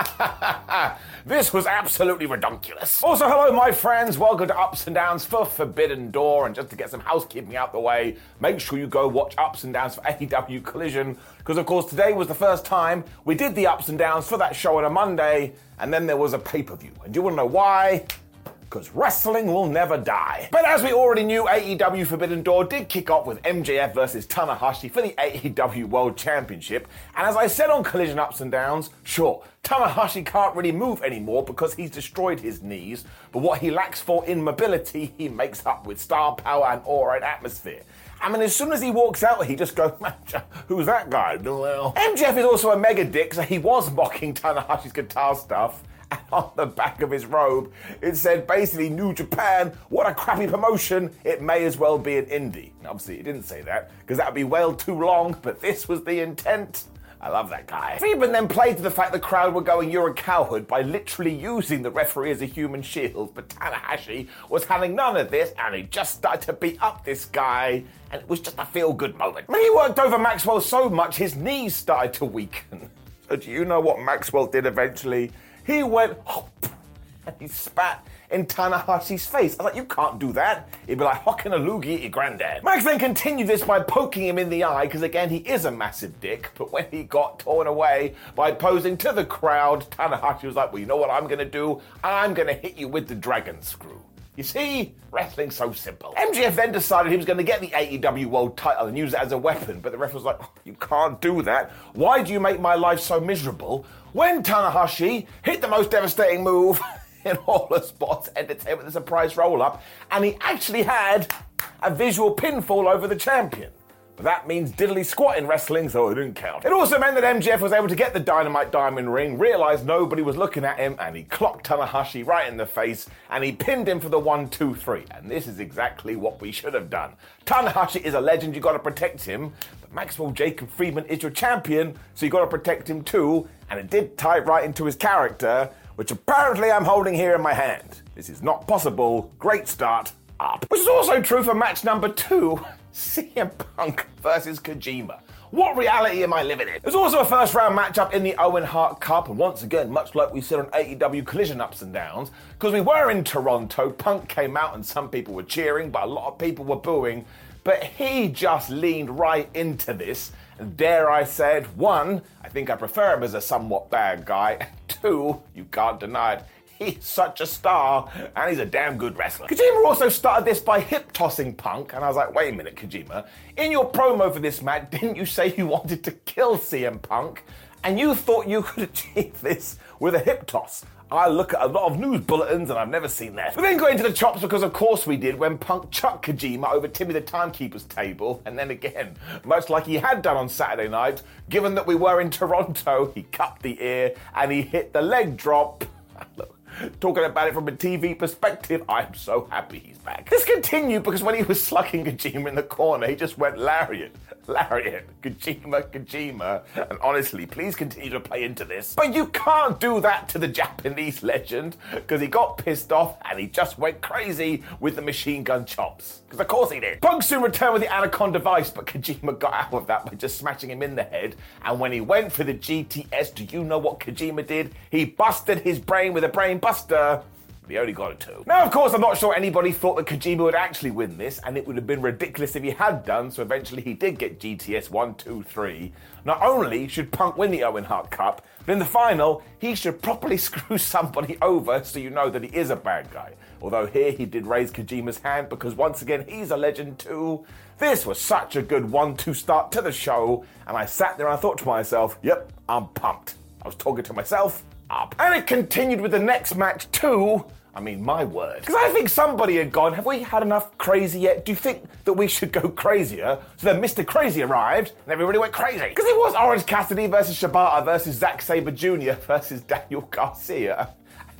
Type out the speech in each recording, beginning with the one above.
this was absolutely redonkulous. Also, hello, my friends. Welcome to Ups and Downs for Forbidden Door. And just to get some housekeeping out the way, make sure you go watch Ups and Downs for AEW Collision. Because, of course, today was the first time we did the Ups and Downs for that show on a Monday. And then there was a pay per view. And do you want to know why? Because wrestling will never die. But as we already knew, AEW Forbidden Door did kick off with MJF versus Tanahashi for the AEW World Championship. And as I said on Collision Ups and Downs, sure, Tanahashi can't really move anymore because he's destroyed his knees, but what he lacks for in mobility, he makes up with star power and aura and atmosphere. I mean, as soon as he walks out, he just goes, who's that guy? MJF is also a mega dick, so he was mocking Tanahashi's guitar stuff. On the back of his robe, it said basically New Japan, what a crappy promotion, it may as well be an indie. Obviously, it didn't say that, because that would be well too long, but this was the intent. I love that guy. Friedman then played to the fact the crowd were going, You're a coward, by literally using the referee as a human shield. But Tanahashi was having none of this, and he just started to beat up this guy, and it was just a feel good moment. When he worked over Maxwell so much, his knees started to weaken. So, do you know what Maxwell did eventually? He went, and he spat in Tanahashi's face. I was like, you can't do that. He'd be like, hocking a loogie at your granddad. Max then continued this by poking him in the eye, because again, he is a massive dick. But when he got torn away by posing to the crowd, Tanahashi was like, well, you know what I'm going to do? I'm going to hit you with the dragon screw. You see, wrestling's so simple. MJF then decided he was going to get the AEW World title and use it as a weapon, but the ref was like, oh, you can't do that. Why do you make my life so miserable? When Tanahashi hit the most devastating move in all the sports entertainment, the surprise roll up, and he actually had a visual pinfall over the champion. But that means diddly squat in wrestling, so it didn't count. It also meant that MJF was able to get the Dynamite Diamond ring, realized nobody was looking at him, and he clocked Tanahashi right in the face, and he pinned him for the one, two, three. And this is exactly what we should have done. Tanahashi is a legend, you gotta protect him, Maxwell Jacob Friedman is your champion, so you gotta protect him too, and it did tie right into his character, which apparently I'm holding here in my hand. This is not possible. Great start. Up. Which is also true for match number two CM Punk versus Kojima. What reality am I living in? There's also a first round matchup in the Owen Hart Cup, and once again, much like we said on AEW Collision Ups and Downs, because we were in Toronto, Punk came out and some people were cheering, but a lot of people were booing. But he just leaned right into this, and dare I said, one, I think I prefer him as a somewhat bad guy, and two, you can't deny it, He's such a star, and he's a damn good wrestler. Kojima also started this by hip tossing Punk, and I was like, wait a minute, Kojima. In your promo for this match, didn't you say you wanted to kill CM Punk? And you thought you could achieve this with a hip toss. I look at a lot of news bulletins and I've never seen that. We then got into the chops because, of course, we did when Punk chucked Kojima over Timmy the Timekeeper's table. And then again, much like he had done on Saturday night, given that we were in Toronto, he cut the ear and he hit the leg drop. Look, Talking about it from a TV perspective, I'm so happy he's back. This continued because when he was slugging Kojima in the corner, he just went lariat, lariat, Kojima, Kojima. And honestly, please continue to play into this. But you can't do that to the Japanese legend because he got pissed off and he just went crazy with the machine gun chops. Because of course he did. Punk soon returned with the Anaconda device, but Kojima got out of that by just smashing him in the head. And when he went for the GTS, do you know what Kojima did? He busted his brain with a brain buster. He only got a two. Now, of course, I'm not sure anybody thought that Kojima would actually win this, and it would have been ridiculous if he had done, so eventually he did get GTS 1, 2, 3. Not only should Punk win the Owen Hart Cup, but in the final, he should properly screw somebody over so you know that he is a bad guy. Although here he did raise Kojima's hand because once again he's a legend too. This was such a good one two start to the show, and I sat there and I thought to myself, yep, I'm pumped. I was talking to myself, up. And it continued with the next match too. I mean, my word. Because I think somebody had gone, have we had enough crazy yet? Do you think that we should go crazier? So then Mr. Crazy arrived, and everybody went crazy. Because it was Orange Cassidy versus Shibata versus Zack Sabre Jr. versus Daniel Garcia.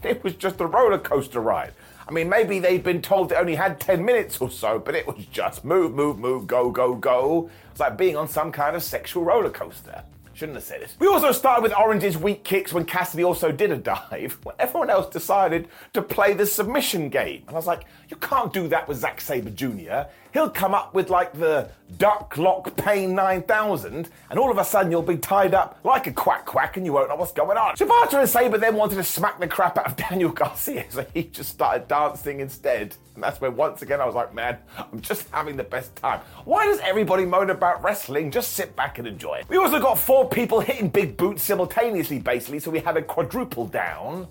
It was just a roller coaster ride. I mean, maybe they'd been told it only had 10 minutes or so, but it was just move, move, move, go, go, go. It's like being on some kind of sexual roller coaster. Shouldn't have said it. We also started with Orange's weak kicks when Cassidy also did a dive, when everyone else decided to play the submission game. And I was like, you can't do that with Zack Sabre Jr. He'll come up with like the duck lock pain 9000, and all of a sudden you'll be tied up like a quack quack and you won't know what's going on. Shibata and Sabre then wanted to smack the crap out of Daniel Garcia, so he just started dancing instead. And that's where once again I was like, man, I'm just having the best time. Why does everybody moan about wrestling? Just sit back and enjoy it. We also got four people hitting big boots simultaneously, basically, so we had a quadruple down.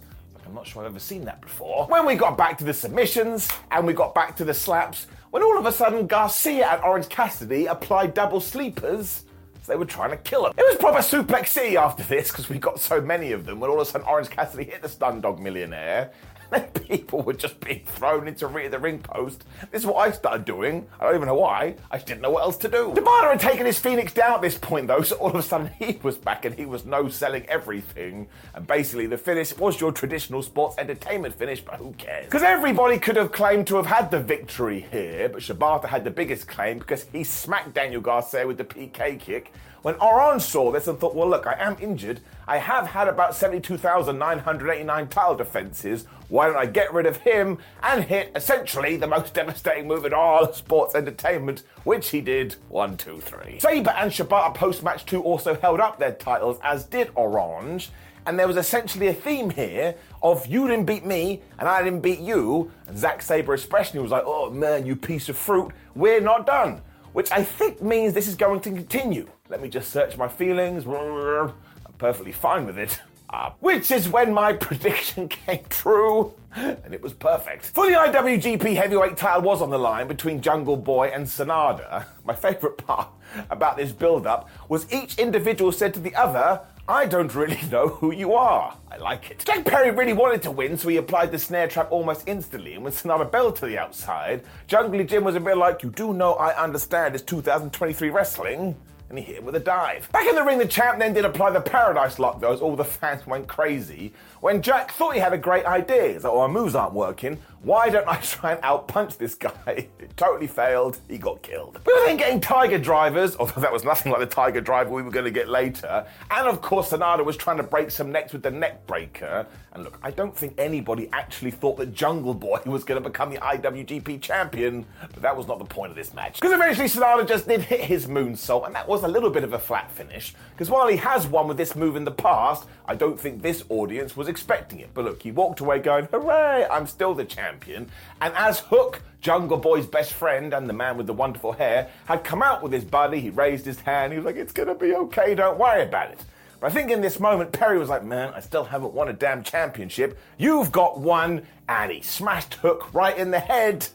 I'm not sure I've ever seen that before. When we got back to the submissions and we got back to the slaps, when all of a sudden Garcia and Orange Cassidy applied double sleepers. They were trying to kill him. It was proper suplex city after this because we got so many of them. When all of a sudden Orange Cassidy hit the stun dog millionaire, and people were just being thrown into the ring post. This is what I started doing. I don't even know why. I just didn't know what else to do. Shibata had taken his Phoenix down at this point, though, so all of a sudden he was back and he was no selling everything. And basically, the finish was your traditional sports entertainment finish, but who cares? Because everybody could have claimed to have had the victory here, but Shibata had the biggest claim because he smacked Daniel Garcia with the PK kick. When Orange saw this and thought, well, look, I am injured. I have had about 72,989 tile defenses. Why don't I get rid of him and hit essentially the most devastating move in all of sports entertainment, which he did. One, two, three. Sabre and Shibata post match 2 also held up their titles, as did Orange. And there was essentially a theme here of you didn't beat me and I didn't beat you. And Zack Sabre especially was like, oh man, you piece of fruit, we're not done. Which I think means this is going to continue. Let me just search my feelings. I'm perfectly fine with it. Uh, which is when my prediction came true, and it was perfect. For the IWGP Heavyweight title was on the line between Jungle Boy and Sanada. My favourite part about this build-up was each individual said to the other, I don't really know who you are. I like it. Jack Perry really wanted to win, so he applied the snare trap almost instantly. And when Sanada bell to the outside, Jungle Jim was a bit like, You do know I understand it's 2023 wrestling and he hit him with a dive. Back in the ring, the champ then did apply the Paradise Lock, though, as all the fans went crazy. When Jack thought he had a great idea, like, oh, our moves aren't working. Why don't I try and outpunch this guy? It totally failed. He got killed. We were then getting Tiger drivers, although that was nothing like the Tiger driver we were going to get later. And of course, Sanada was trying to break some necks with the neck breaker. And look, I don't think anybody actually thought that Jungle Boy was going to become the IWGP champion, but that was not the point of this match. Because eventually Sanada just did hit his moonsault, and that was a little bit of a flat finish. Because while he has won with this move in the past, I don't think this audience was expecting it. But look, he walked away going, hooray, I'm still the champion. And as Hook, Jungle Boy's best friend and the man with the wonderful hair, had come out with his buddy, he raised his hand, he was like, it's gonna be okay, don't worry about it. But I think in this moment, Perry was like, man, I still haven't won a damn championship. You've got one. And he smashed Hook right in the head.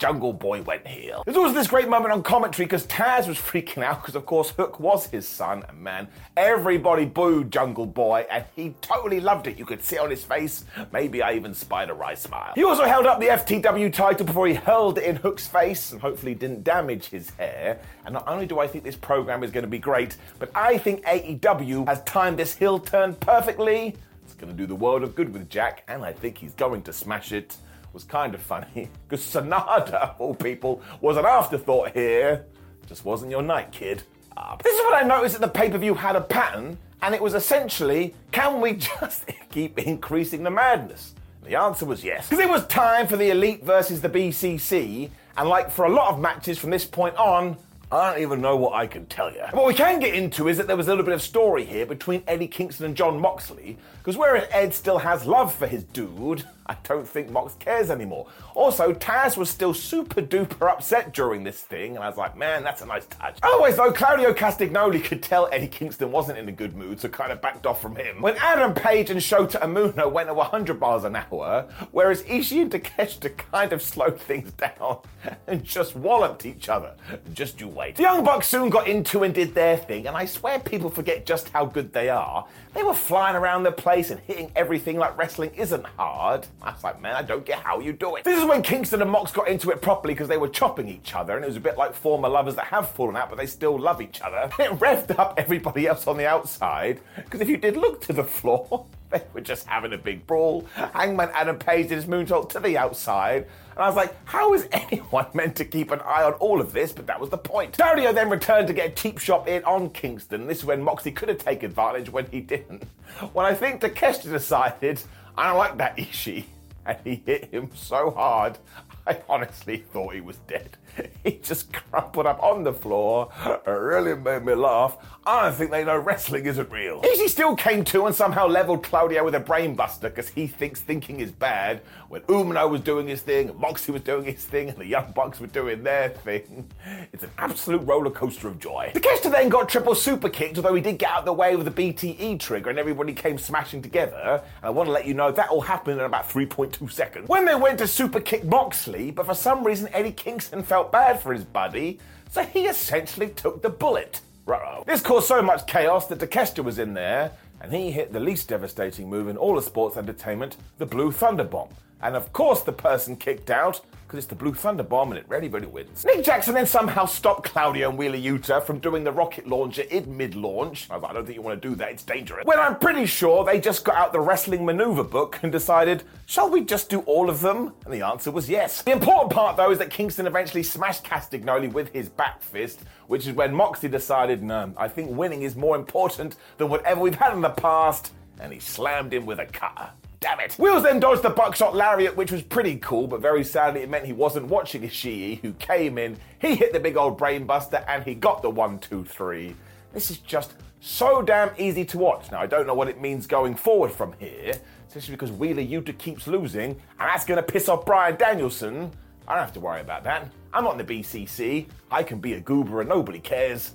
Jungle Boy went heel. There's always this great moment on commentary because Taz was freaking out because, of course, Hook was his son. And man, everybody booed Jungle Boy and he totally loved it. You could see on his face. Maybe I even spied a wry smile. He also held up the FTW title before he hurled it in Hook's face and hopefully didn't damage his hair. And not only do I think this program is going to be great, but I think AEW has timed this heel turn perfectly. It's going to do the world of good with Jack, and I think he's going to smash it was kind of funny because Sanada, of all people, was an afterthought here. Just wasn't your night, kid. Uh, this is what I noticed that the pay per view had a pattern, and it was essentially can we just keep increasing the madness? The answer was yes. Because it was time for the Elite versus the BCC, and like for a lot of matches from this point on, I don't even know what I can tell you. What we can get into is that there was a little bit of story here between Eddie Kingston and Jon Moxley, because whereas Ed still has love for his dude, I don't think Mox cares anymore. Also, Taz was still super duper upset during this thing, and I was like, man, that's a nice touch. Otherwise, though, Claudio Castagnoli could tell Eddie Kingston wasn't in a good mood, so kind of backed off from him. When Adam Page and Shota Umino went at 100 miles an hour, whereas Ishii and Takeshita kind of slowed things down and just walloped each other. Just you wait. The Young Bucks soon got into and did their thing, and I swear people forget just how good they are. They were flying around the place and hitting everything like wrestling isn't hard. I was like, man, I don't get how you do it. This is when Kingston and Mox got into it properly because they were chopping each other, and it was a bit like former lovers that have fallen out, but they still love each other. It revved up everybody else on the outside, because if you did look to the floor, they were just having a big brawl. Hangman Adam Page did his moonsault to the outside. And I was like, how is anyone meant to keep an eye on all of this? But that was the point. Dario then returned to get a cheap shot in on Kingston. This is when Moxie could have taken advantage when he didn't. When I think Takeshita decided, I don't like that Ishii. And he hit him so hard, I honestly thought he was dead. He just crumpled up on the floor. It really made me laugh. I don't think they know wrestling isn't real. Ishii still came to and somehow leveled Claudio with a brainbuster because he thinks thinking is bad. When Umino was doing his thing, and Moxie was doing his thing, and the Young Bucks were doing their thing. It's an absolute roller coaster of joy. The Takeshita then got triple super kicked, although he did get out of the way with the BTE trigger and everybody came smashing together. And I want to let you know that all happened in about 3.2 seconds. When they went to super kick Moxley, but for some reason Eddie Kingston felt bad for his buddy, so he essentially took the bullet. Ruh-roh. This caused so much chaos that Takeshita was in there, and he hit the least devastating move in all of sports entertainment, the Blue Thunder Bomb. And of course, the person kicked out because it's the Blue Thunder Bomb and it really, really wins. Nick Jackson then somehow stopped Claudio and Wheeler Yuta from doing the rocket launcher in mid launch. I don't think you want to do that, it's dangerous. When I'm pretty sure they just got out the wrestling maneuver book and decided, shall we just do all of them? And the answer was yes. The important part, though, is that Kingston eventually smashed Castagnoli with his back fist, which is when Moxley decided, no, I think winning is more important than whatever we've had in the past, and he slammed him with a cutter. Damn it. Wheels then dodged the buckshot lariat, which was pretty cool, but very sadly it meant he wasn't watching Ishii, who came in, he hit the big old brainbuster, and he got the one, two, three. This is just so damn easy to watch. Now, I don't know what it means going forward from here, especially because Wheeler Yuta keeps losing, and that's going to piss off Bryan Danielson. I don't have to worry about that. I'm not in the BCC. I can be a goober and nobody cares.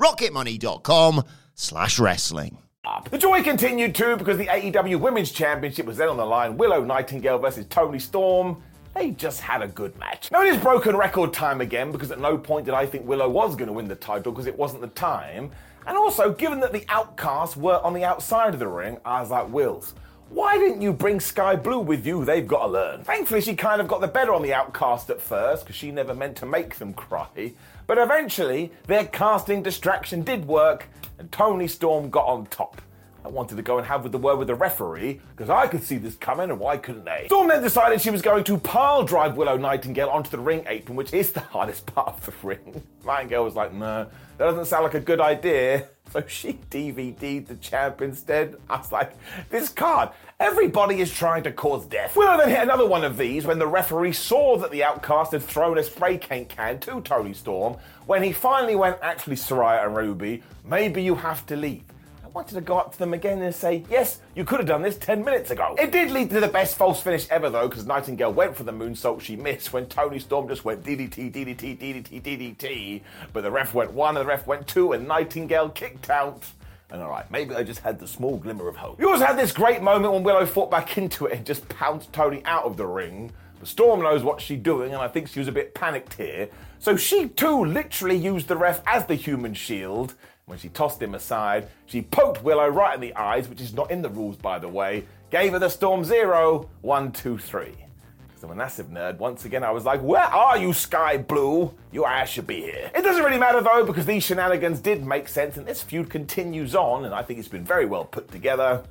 rocketmoney.com slash wrestling. The joy continued too because the AEW Women's Championship was then on the line. Willow Nightingale versus Toni Storm. They just had a good match. Now it is broken record time again because at no point did I think Willow was going to win the title because it wasn't the time. And also, given that the outcasts were on the outside of the ring, I was like, Wills, why didn't you bring Skye Blue with you? They've got to learn. Thankfully, she kind of got the better on the outcast at first because she never meant to make them cry. But eventually, their casting distraction did work and Toni Storm got on top. I wanted to go and have the word with the referee because I could see this coming and why couldn't they? Storm then decided she was going to pile drive Willow Nightingale onto the ring apron, which is the hardest part of the ring. Nightingale was like, no, that doesn't sound like a good idea. So she DVD'd the champ instead. I was like, this card, everybody is trying to cause death. Willow then hit another one of these when the referee saw that the outcast had thrown a spray paint can to Toni Storm. When he finally went, actually, Saraya and Ruby, maybe you have to leave I wanted to go up to them again and say, yes, you could have done this 10 minutes ago. It did lead to the best false finish ever, though, because Nightingale went for the moonsault she missed when Toni Storm just went DDT, DDT, DDT, DDT. But the ref went one and the ref went two, and Nightingale kicked out. And alright, maybe I just had the small glimmer of hope. You also had this great moment when Willow fought back into it and just pounced Toni out of the ring. But Storm knows what she's doing, and I think she was a bit panicked here. So she too literally used the ref as the human shield when she tossed him aside, she poked Willow right in the eyes, which is not in the rules, by the way, gave her the Storm Zero, one, two, three. As a massive nerd, once again, I was like, Where are you, Skye Blue? Your ass should be here. It doesn't really matter though, because these shenanigans did make sense, and this feud continues on, and I think it's been very well put together.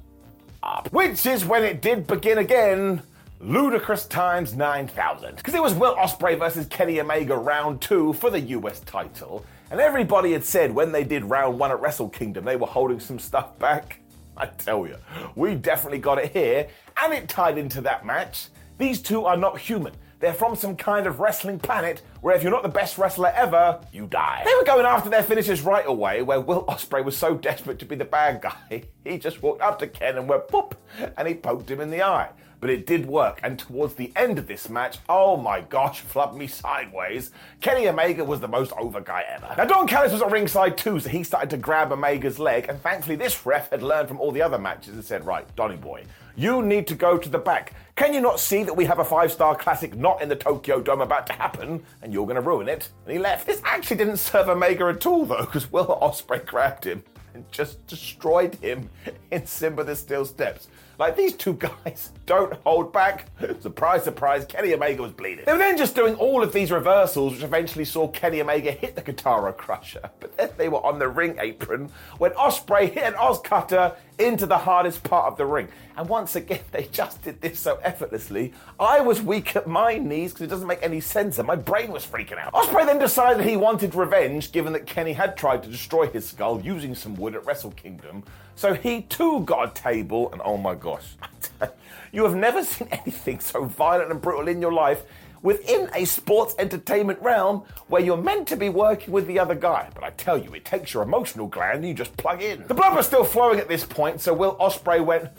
Up. Which is when it did begin again. Ludicrous times 9,000. Because it was Will Ospreay versus Kenny Omega round two for the US title. And everybody had said when they did round one at Wrestle Kingdom, they were holding some stuff back. I tell you, we definitely got it here, and it tied into that match. These two are not human. They're from some kind of wrestling planet where if you're not the best wrestler ever, you die. They were going after their finishes right away, where Will Ospreay was so desperate to be the bad guy, he just walked up to Ken and went boop, and he poked him in the eye but it did work. And towards the end of this match, oh my gosh, flub me sideways. Kenny Omega was the most over guy ever. Now, Don Callis was at ringside too, so he started to grab Omega's leg, and thankfully, this ref had learned from all the other matches and said, Right, Donny boy, you need to go to the back. Can you not see that we have a five star classic not in the Tokyo Dome about to happen, and you're going to ruin it? And he left. This actually didn't serve Omega at all, though, because Will Ospreay grabbed him and just destroyed him in Simba the Steel Steps. Like these two guys don't hold back. surprise, surprise, Kenny Omega was bleeding. They were then just doing all of these reversals, which eventually saw Kenny Omega hit the Kotaro Crusher. But then they were on the ring apron when Ospreay hit an OsCutter into the hardest part of the ring. And once again, they just did this so effortlessly. I was weak at my knees because it doesn't make any sense, and my brain was freaking out. Ospreay then decided he wanted revenge, given that Kenny had tried to destroy his skull using some wood at Wrestle Kingdom. So he too got a table, and oh my gosh, you have never seen anything so violent and brutal in your life within a sports entertainment realm where you're meant to be working with the other guy. But I tell you, it takes your emotional gland and you just plug in. The blood was still flowing at this point, so Will Ospreay went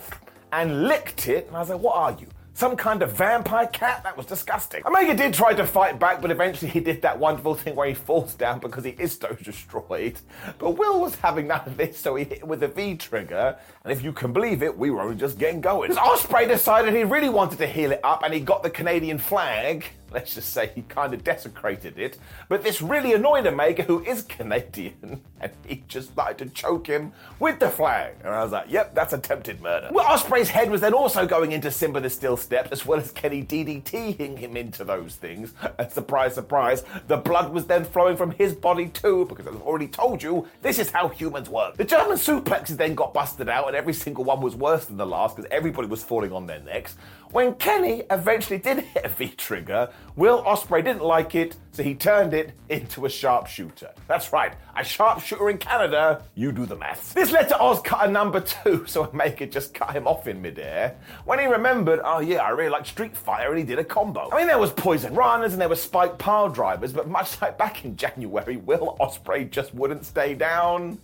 and licked it, and I was like, what are you? Some kind of vampire cat? That was disgusting. Omega did try to fight back, but eventually he did that wonderful thing where he falls down because he is so destroyed. But Will was having none of this, so he hit with a V trigger, and if you can believe it, we were only just getting going. Ospreay decided he really wanted to heel it up, and he got the Canadian flag let's just say he kind of desecrated it. But this really annoyed Omega, who is Canadian, and he just started to choke him with the flag. And I was like, yep, that's attempted murder. Well, Ospreay's head was then also going into Simba the Steel Steps, as well as Kenny DDTing him into those things. And surprise, surprise, the blood was then flowing from his body too, because I've already told you, this is how humans work. The German suplexes then got busted out, and every single one was worse than the last, because everybody was falling on their necks. When Kenny eventually did hit a V trigger, Will Ospreay didn't like it, so he turned it into a sharpshooter. That's right, a sharpshooter in Canada, you do the math. This led to OsCutter number two, so Omega just cut him off in midair. When he remembered, oh yeah, I really like Street Fighter, and he did a combo. I mean, there was Poison Runners and there were Spike Pile Drivers, but much like back in January, Will Ospreay just wouldn't stay down.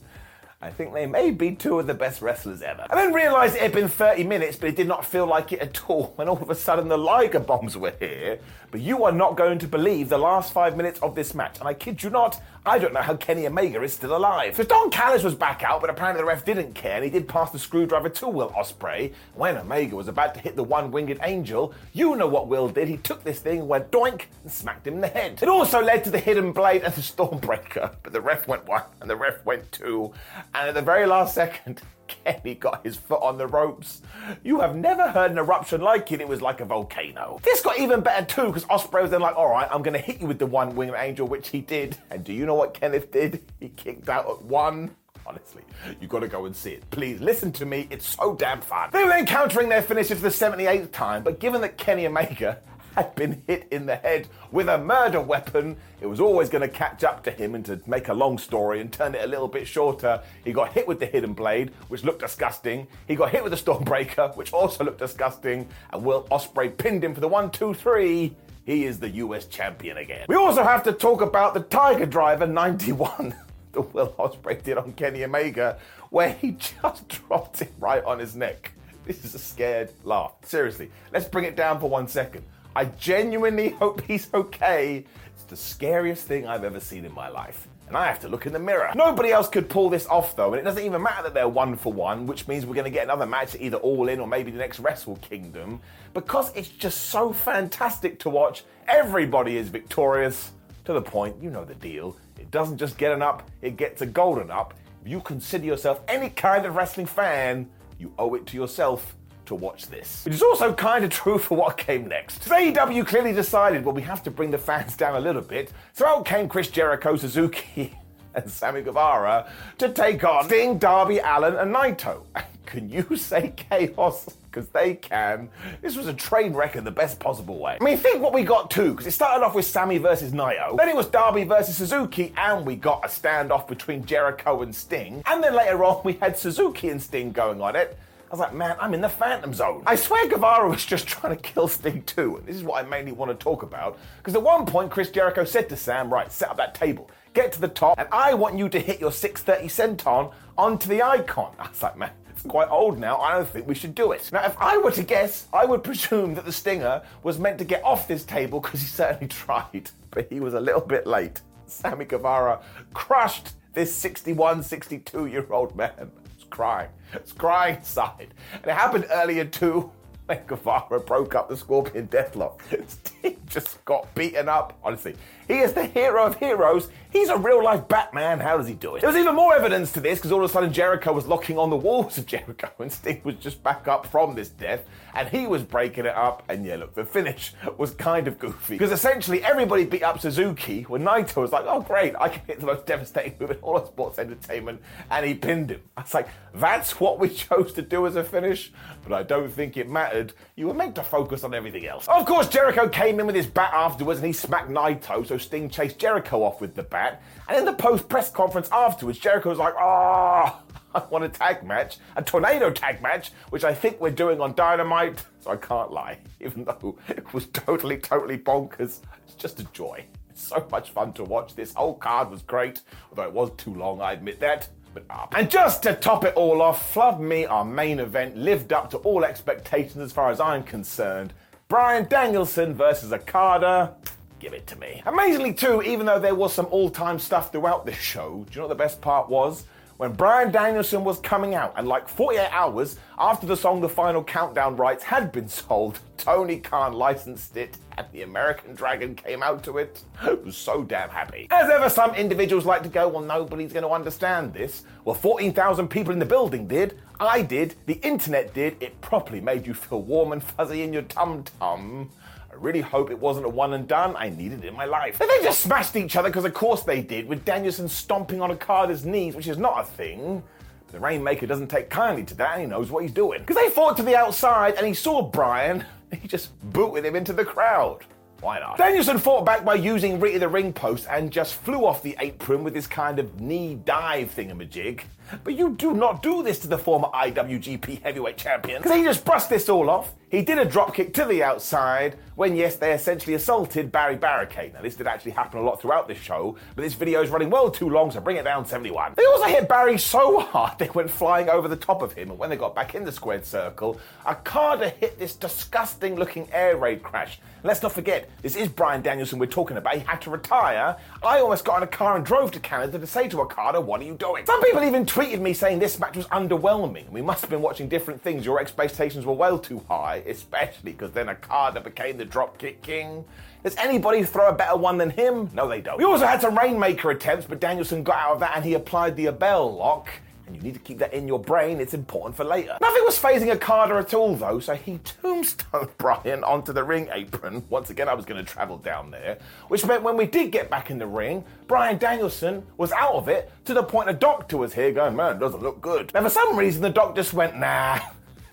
I think they may be two of the best wrestlers ever. I then realised it had been 30 minutes, but it did not feel like it at all when all of a sudden the Liger bombs were here. But you are not going to believe the last five minutes of this match. And I kid you not, I don't know how Kenny Omega is still alive. So Don Callis was back out, but apparently the ref didn't care, and he did pass the screwdriver to Will Ospreay. When Omega was about to hit the one-winged angel, you know what Will did. He took this thing, went doink, and smacked him in the head. It also led to the hidden blade and the Stormbreaker, but the ref went one, and the ref went two, and at the very last second, Kenny got his foot on the ropes. You have never heard an eruption like it. It was like a volcano. This got even better too, because Ospreay was then like, all right, I'm going to hit you with the one winged angel, which he did. And do you know what Kenneth did? He kicked out at one. Honestly, you got to go and see it. Please listen to me. It's so damn fun. They were encountering their finishes for the 78th time, but given that Kenny Omega had been hit in the head with a murder weapon, it was always going to catch up to him. And to make a long story and turn it a little bit shorter, he got hit with the hidden blade, which looked disgusting. He got hit with the Stormbreaker, which also looked disgusting. And Will Ospreay pinned him for the one, two, three. He is the US champion again. We also have to talk about the Tiger Driver 91 that Will Ospreay did on Kenny Omega, where he just dropped it right on his neck. This is a scared laugh. Seriously, let's bring it down for one second. I genuinely hope he's okay. It's the scariest thing I've ever seen in my life. And I have to look in the mirror. Nobody else could pull this off though, and it doesn't even matter that they're one for one, which means we're going to get another match at either All In or maybe the next Wrestle Kingdom. Because it's just so fantastic to watch. Everybody is victorious. To the point, you know the deal. It doesn't just get an up, it gets a golden up. If you consider yourself any kind of wrestling fan, you owe it to yourself to watch this. Which is also kind of true for what came next. AEW clearly decided, well, we have to bring the fans down a little bit. So out came Chris Jericho, Suzuki, and Sammy Guevara to take on Sting, Darby, Allin, and Naito. Can you say chaos? Because they can. This was a train wreck in the best possible way. I mean, think what we got too, because it started off with Sammy versus Naito, then it was Darby versus Suzuki, and we got a standoff between Jericho and Sting, and then later on we had Suzuki and Sting going on it. I was like, man, I'm in the phantom zone. I swear Guevara was just trying to kill Sting too, and this is what I mainly want to talk about. Because at one point, Chris Jericho said to Sam, right, set up that table, get to the top, and I want you to hit your 630 senton onto the icon. I was like, man, it's quite old now. I don't think we should do it. Now, if I were to guess, I would presume that the Stinger was meant to get off this table because he certainly tried, but he was a little bit late. Sammy Guevara crushed this 61, 62 year old man crying. It's crying inside. And it happened earlier too when Guevara broke up the Scorpion Deathlock. Sting just got beaten up. Honestly, he is the hero of heroes. He's a real life Batman. How does he do it? There was even more evidence to this because all of a sudden Jericho was locking on the walls of Jericho and Sting was just back up from this death and he was breaking it up. And yeah, look, the finish was kind of goofy because essentially everybody beat up Suzuki when Naito was like, oh great, I can hit the most devastating move in all of sports entertainment and he pinned him. I was like, that's what we chose to do as a finish, but I don't think it mattered. You were meant to focus on everything else. Of course, Jericho came in with his bat afterwards and he smacked Naito, so Sting chased Jericho off with the bat. And in the post press conference afterwards, Jericho was like, oh, I want a tag match, a tornado tag match, which I think we're doing on Dynamite. So I can't lie, even though it was totally, totally bonkers. It's just a joy. It's so much fun to watch. This whole card was great, although it was too long, I admit that. But. Ah. And just to top it all off, Flub Me, our main event, lived up to all expectations as far as I'm concerned. Bryan Danielson versus Okada. Give it to me. Amazingly, too, even though there was some all time stuff throughout this show, do you know what the best part was? When Bryan Danielson was coming out, and like 48 hours after the song The Final Countdown rights had been sold, Tony Khan licensed it and the American Dragon came out to it. I was so damn happy. As ever, some individuals like to go, well, nobody's going to understand this. Well, 14,000 people in the building did. I did. The internet did. It properly made you feel warm and fuzzy in your tum tum. I really hope it wasn't a one and done. I needed it in my life. But they just smashed each other because, of course, they did, with Danielson stomping on Okada's knees, which is not a thing. The Rainmaker doesn't take kindly to that and he knows what he's doing. Because they fought to the outside and he saw Bryan, he just booted him into the crowd. Why not? Danielson fought back by using Rita the ring post and just flew off the apron with this kind of knee dive thingamajig. But you do not do this to the former IWGP heavyweight champion. Because he just brushed this all off. He did a dropkick to the outside when, yes, they essentially assaulted Barry Barricade. Now, this did actually happen a lot throughout this show, but this video is running well too long, so bring it down 71. They also hit Barry so hard they went flying over the top of him, and when they got back in the squared circle, Okada hit this disgusting looking air raid crash. Let's not forget, this is Bryan Danielson we're talking about. He had to retire. I almost got in a car and drove to Canada to say to Okada, What are you doing? Some people even tweeted me saying this match was underwhelming. We must have been watching different things. Your expectations were well too high, especially because then Okada became the dropkick king. Does anybody throw a better one than him? No, they don't. We also had some Rainmaker attempts, but Danielson got out of that and he applied the LeBell lock. And you need to keep that in your brain, it's important for later. Nothing was phasing Okada at all, though, so he tombstone Bryan onto the ring apron. Once again, I was going to travel down there, which meant when we did get back in the ring, Bryan Danielson was out of it to the point a doctor was here going, man, it doesn't look good. Now, for some reason, the doc just went, nah,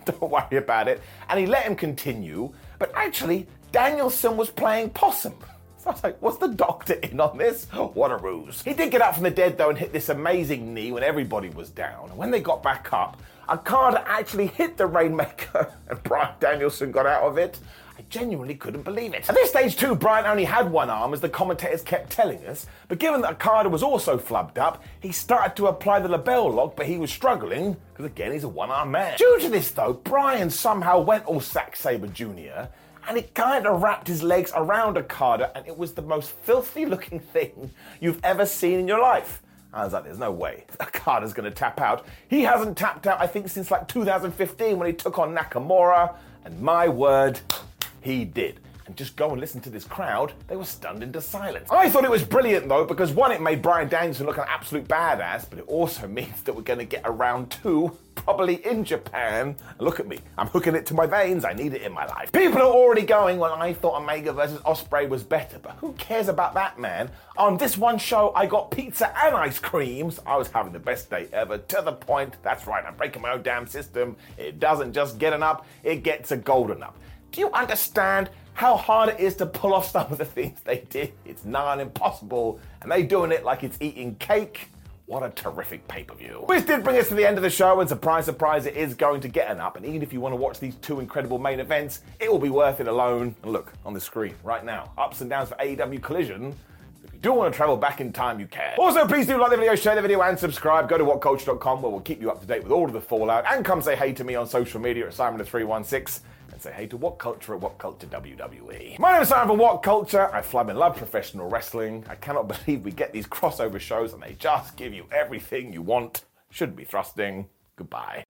don't worry about it, and he let him continue, but actually, Danielson was playing possum. So I was like, what's the doctor in on this? What a ruse. He did get up from the dead though and hit this amazing knee when everybody was down. And when they got back up, Okada actually hit the Rainmaker and Bryan Danielson got out of it. I genuinely couldn't believe it. At this stage too, Bryan only had one arm as the commentators kept telling us, but given that Okada was also flubbed up, he started to apply the LeBell lock, but he was struggling, because again, he's a one-arm man. Due to this though, Bryan somehow went all Zack Sabre Jr., and he kind of wrapped his legs around Okada, and it was the most filthy looking thing you've ever seen in your life. I was like, there's no way Okada's going to tap out. He hasn't tapped out, I think, since like 2015 when he took on Nakamura, and my word, he did. And just go and listen to this crowd, they were stunned into silence. I thought it was brilliant though, because one, it made Bryan Danielson look an absolute badass, but it also means that we're to get a round two probably in Japan. Look at me, I'm hooking it to my veins. I need it in my life. People are already going, well, I thought Omega versus Ospreay was better, but who cares about that, man? On this one show, I got pizza and ice creams. I was having the best day ever. To the point, that's right, I'm breaking my own damn system. It doesn't just get an up, it gets a golden up. Do you understand how hard it is to pull off some of the things they did? It's nigh impossible, and they're doing it like it's eating cake. What a terrific pay per view. Which did bring us to the end of the show, and surprise, surprise, it is going to get an up. And even if you want to watch these two incredible main events, it will be worth it alone. And look on the screen right now ups and downs for AEW Collision. If you do want to travel back in time, you can. Also, please do like the video, share the video, and subscribe. Go to whatculture.com where we'll keep you up to date with all of the fallout. And come say hey to me on social media at Simon316 and say hey to What Culture at What Culture WWE. My name is Simon from What Culture. I flub and love professional wrestling. I cannot believe we get these crossover shows and they just give you everything you want. Shouldn't be thrusting. Goodbye.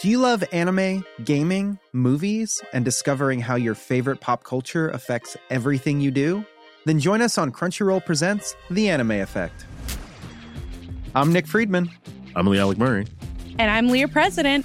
Do you love anime, gaming, movies, and discovering how your favorite pop culture affects everything you do? Then join us on Crunchyroll Presents The Anime Effect. I'm Nick Friedman. I'm Lee Alec Murray. And I'm Leah President.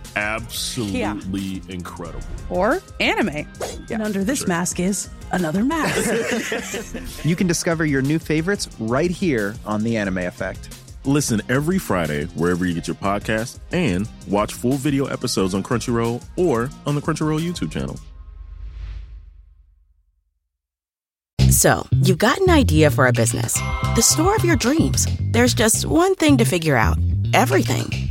absolutely incredible. Or anime. And under this mask is another mask. you can discover your new favorites right here on The Anime Effect. Listen every Friday wherever you get your podcast and watch full video episodes on Crunchyroll or on the Crunchyroll YouTube channel. So, you've got an idea for a business, the store of your dreams. There's just one thing to figure out everything.